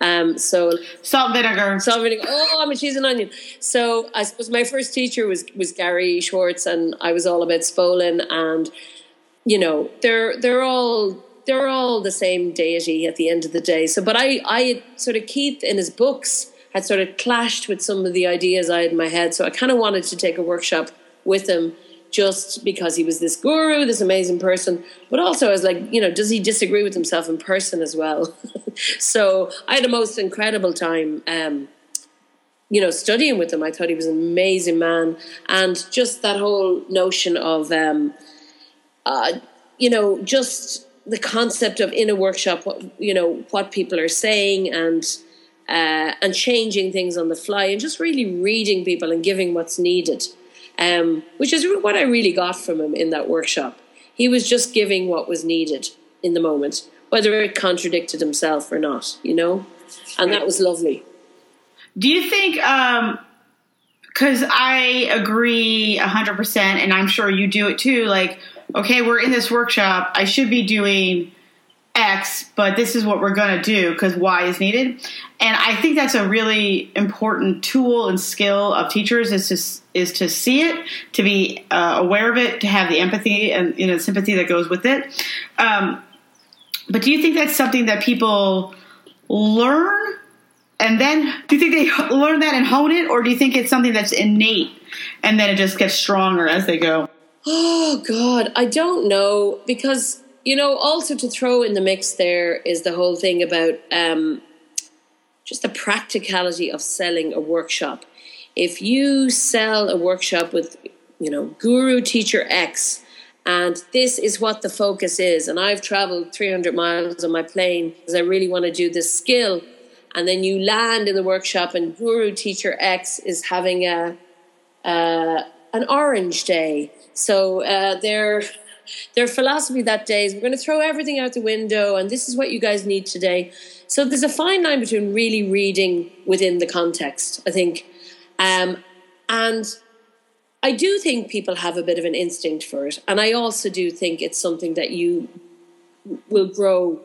Um, so Salt vinegar. salt vinegar. Oh, I'm a cheese and onion. So I suppose my first teacher was was Gary Schwartz, and I was all about Spolin, and you know they're they're all they're all the same deity at the end of the day. So, but I I sort of Keith in his books had sort of clashed with some of the ideas I had in my head. So I kind of wanted to take a workshop with him. Just because he was this guru, this amazing person, but also I was like, you know, does he disagree with himself in person as well? so I had the most incredible time um, you know, studying with him. I thought he was an amazing man, and just that whole notion of, um, uh, you know, just the concept of in a workshop, you know, what people are saying, and uh, and changing things on the fly, and just really reading people and giving what's needed, um, which is what I really got from him in that workshop. He was just giving what was needed in the moment, whether it contradicted himself or not, you know, and that was lovely. Do you think? Um Because I agree hundred percent, and I'm sure you do it too. Like, okay, we're in this workshop. I should be doing X, but this is what we're going to do because Y is needed. And I think that's a really important tool and skill of teachers is to is to see it, to be uh, aware of it, to have the empathy and you know sympathy that goes with it. Um, but do you think that's something that people learn? And then, do you think they learn that and hone it, or do you think it's something that's innate and then it just gets stronger as they go? Oh God, I don't know because you know also to throw in the mix there is the whole thing about um, just the practicality of selling a workshop. If you sell a workshop with you know guru teacher X and this is what the focus is and I've traveled 300 miles on my plane because I really want to do this skill and then you land in the workshop and guru teacher X is having a uh, an orange day. So uh, their their philosophy that day is we're going to throw everything out the window, and this is what you guys need today. So there's a fine line between really reading within the context, I think, um, and I do think people have a bit of an instinct for it, and I also do think it's something that you will grow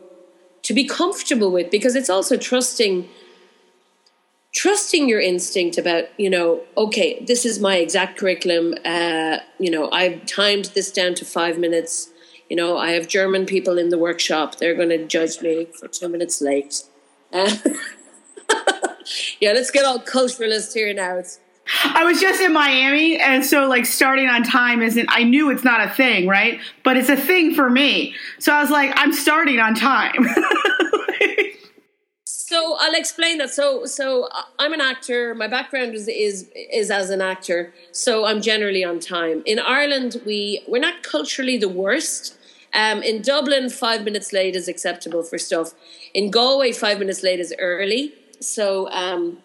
to be comfortable with because it's also trusting trusting your instinct about you know okay this is my exact curriculum uh, you know i've timed this down to five minutes you know i have german people in the workshop they're going to judge me for two minutes late uh, yeah let's get all culturalist here now it's I was just in Miami, and so like starting on time isn't. I knew it's not a thing, right? But it's a thing for me. So I was like, I'm starting on time. So I'll explain that. So so I'm an actor. My background is is is as an actor. So I'm generally on time. In Ireland, we we're not culturally the worst. Um, in Dublin, five minutes late is acceptable for stuff. In Galway, five minutes late is early. So um,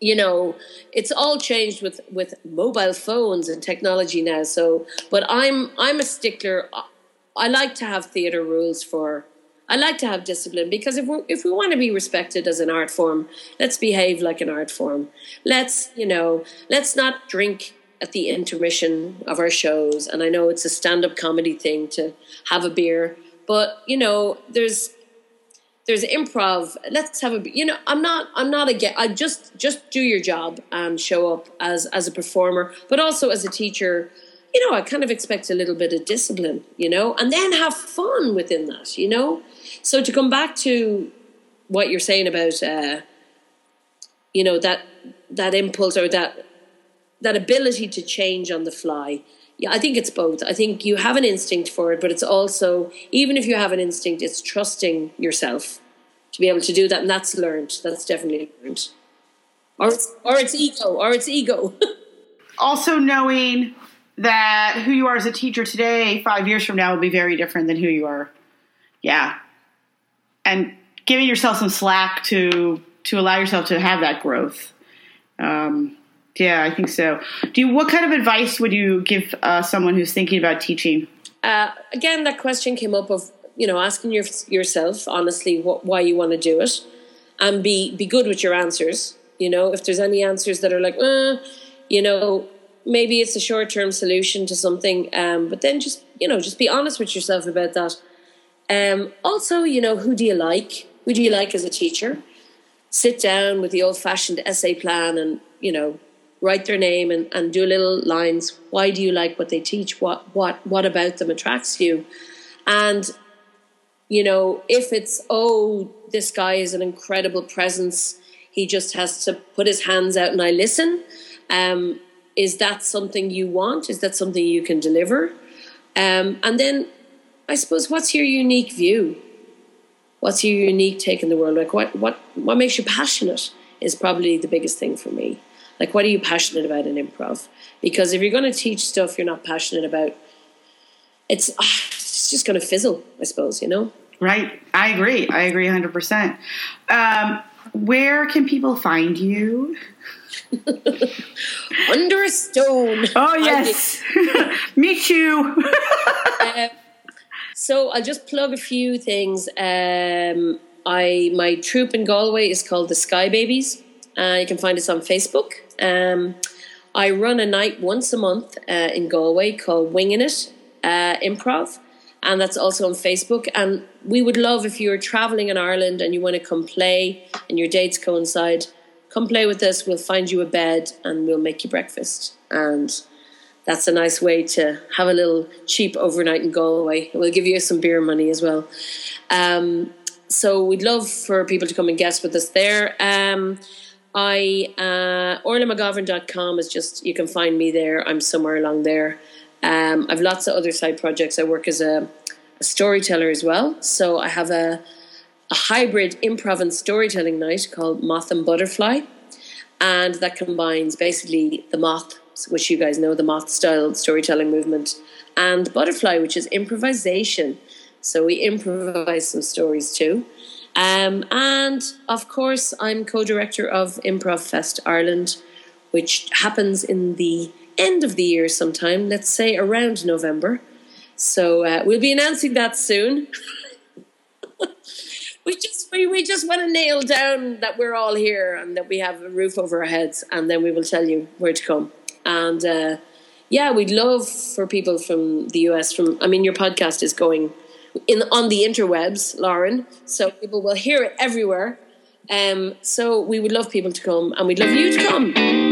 you know, it's all changed with with mobile phones and technology now. So, but I'm I'm a stickler. I like to have theatre rules for I like to have discipline because if we if we want to be respected as an art form, let's behave like an art form. Let's you know, let's not drink at the intermission of our shows. And I know it's a stand up comedy thing to have a beer, but you know, there's there's improv. Let's have a you know. I'm not I'm not a I just just do your job and show up as as a performer, but also as a teacher you know, I kind of expect a little bit of discipline, you know, and then have fun within that, you know. So to come back to what you're saying about, uh, you know, that that impulse or that that ability to change on the fly. Yeah, I think it's both. I think you have an instinct for it, but it's also even if you have an instinct, it's trusting yourself to be able to do that, and that's learned. That's definitely learned. Or or it's ego, or it's ego. also knowing that who you are as a teacher today, five years from now, will be very different than who you are. Yeah, and giving yourself some slack to to allow yourself to have that growth. Um, yeah, I think so. Do you, what kind of advice would you give uh, someone who's thinking about teaching? Uh, again, that question came up of you know asking your, yourself honestly what, why you want to do it, and be be good with your answers. You know, if there's any answers that are like, uh, you know, maybe it's a short term solution to something, um, but then just you know just be honest with yourself about that um, also, you know, who do you like? Who do you like as a teacher? Sit down with the old fashioned essay plan and, you know, write their name and, and do little lines. Why do you like what they teach? What what what about them attracts you? And you know, if it's oh, this guy is an incredible presence, he just has to put his hands out and I listen. Um, is that something you want? Is that something you can deliver? Um, and then I suppose what's your unique view? What's your unique take in the world? Like what what what makes you passionate is probably the biggest thing for me. Like what are you passionate about in improv? Because if you're going to teach stuff you're not passionate about, it's ah, it's just going to fizzle, I suppose, you know? Right. I agree. I agree 100%. Um, where can people find you? Under a stone. Oh, yes. Me too. uh, so I'll just plug a few things. Um, I my troupe in Galway is called the Sky Babies. Uh, you can find us on Facebook. Um, I run a night once a month uh, in Galway called Winging It uh, Improv, and that's also on Facebook. And we would love if you're traveling in Ireland and you want to come play and your dates coincide, come play with us. We'll find you a bed and we'll make you breakfast. And that's a nice way to have a little cheap overnight in Galway. We'll give you some beer money as well. Um, so we'd love for people to come and guest with us there. Um, I uh, orlamcgovern.com is just you can find me there. I'm somewhere along there. Um, I've lots of other side projects. I work as a, a storyteller as well. So I have a a hybrid improv and storytelling night called Moth and Butterfly, and that combines basically the moth which you guys know, the moth style storytelling movement, and Butterfly, which is improvisation. So we improvise some stories too. Um, and of course, I'm co director of Improv Fest Ireland, which happens in the end of the year sometime, let's say around November. So uh, we'll be announcing that soon. we just we, we just want to nail down that we're all here and that we have a roof over our heads, and then we will tell you where to come. And uh, yeah, we'd love for people from the US. From I mean, your podcast is going in on the interwebs, Lauren, so people will hear it everywhere. Um, so we would love people to come, and we'd love you to come.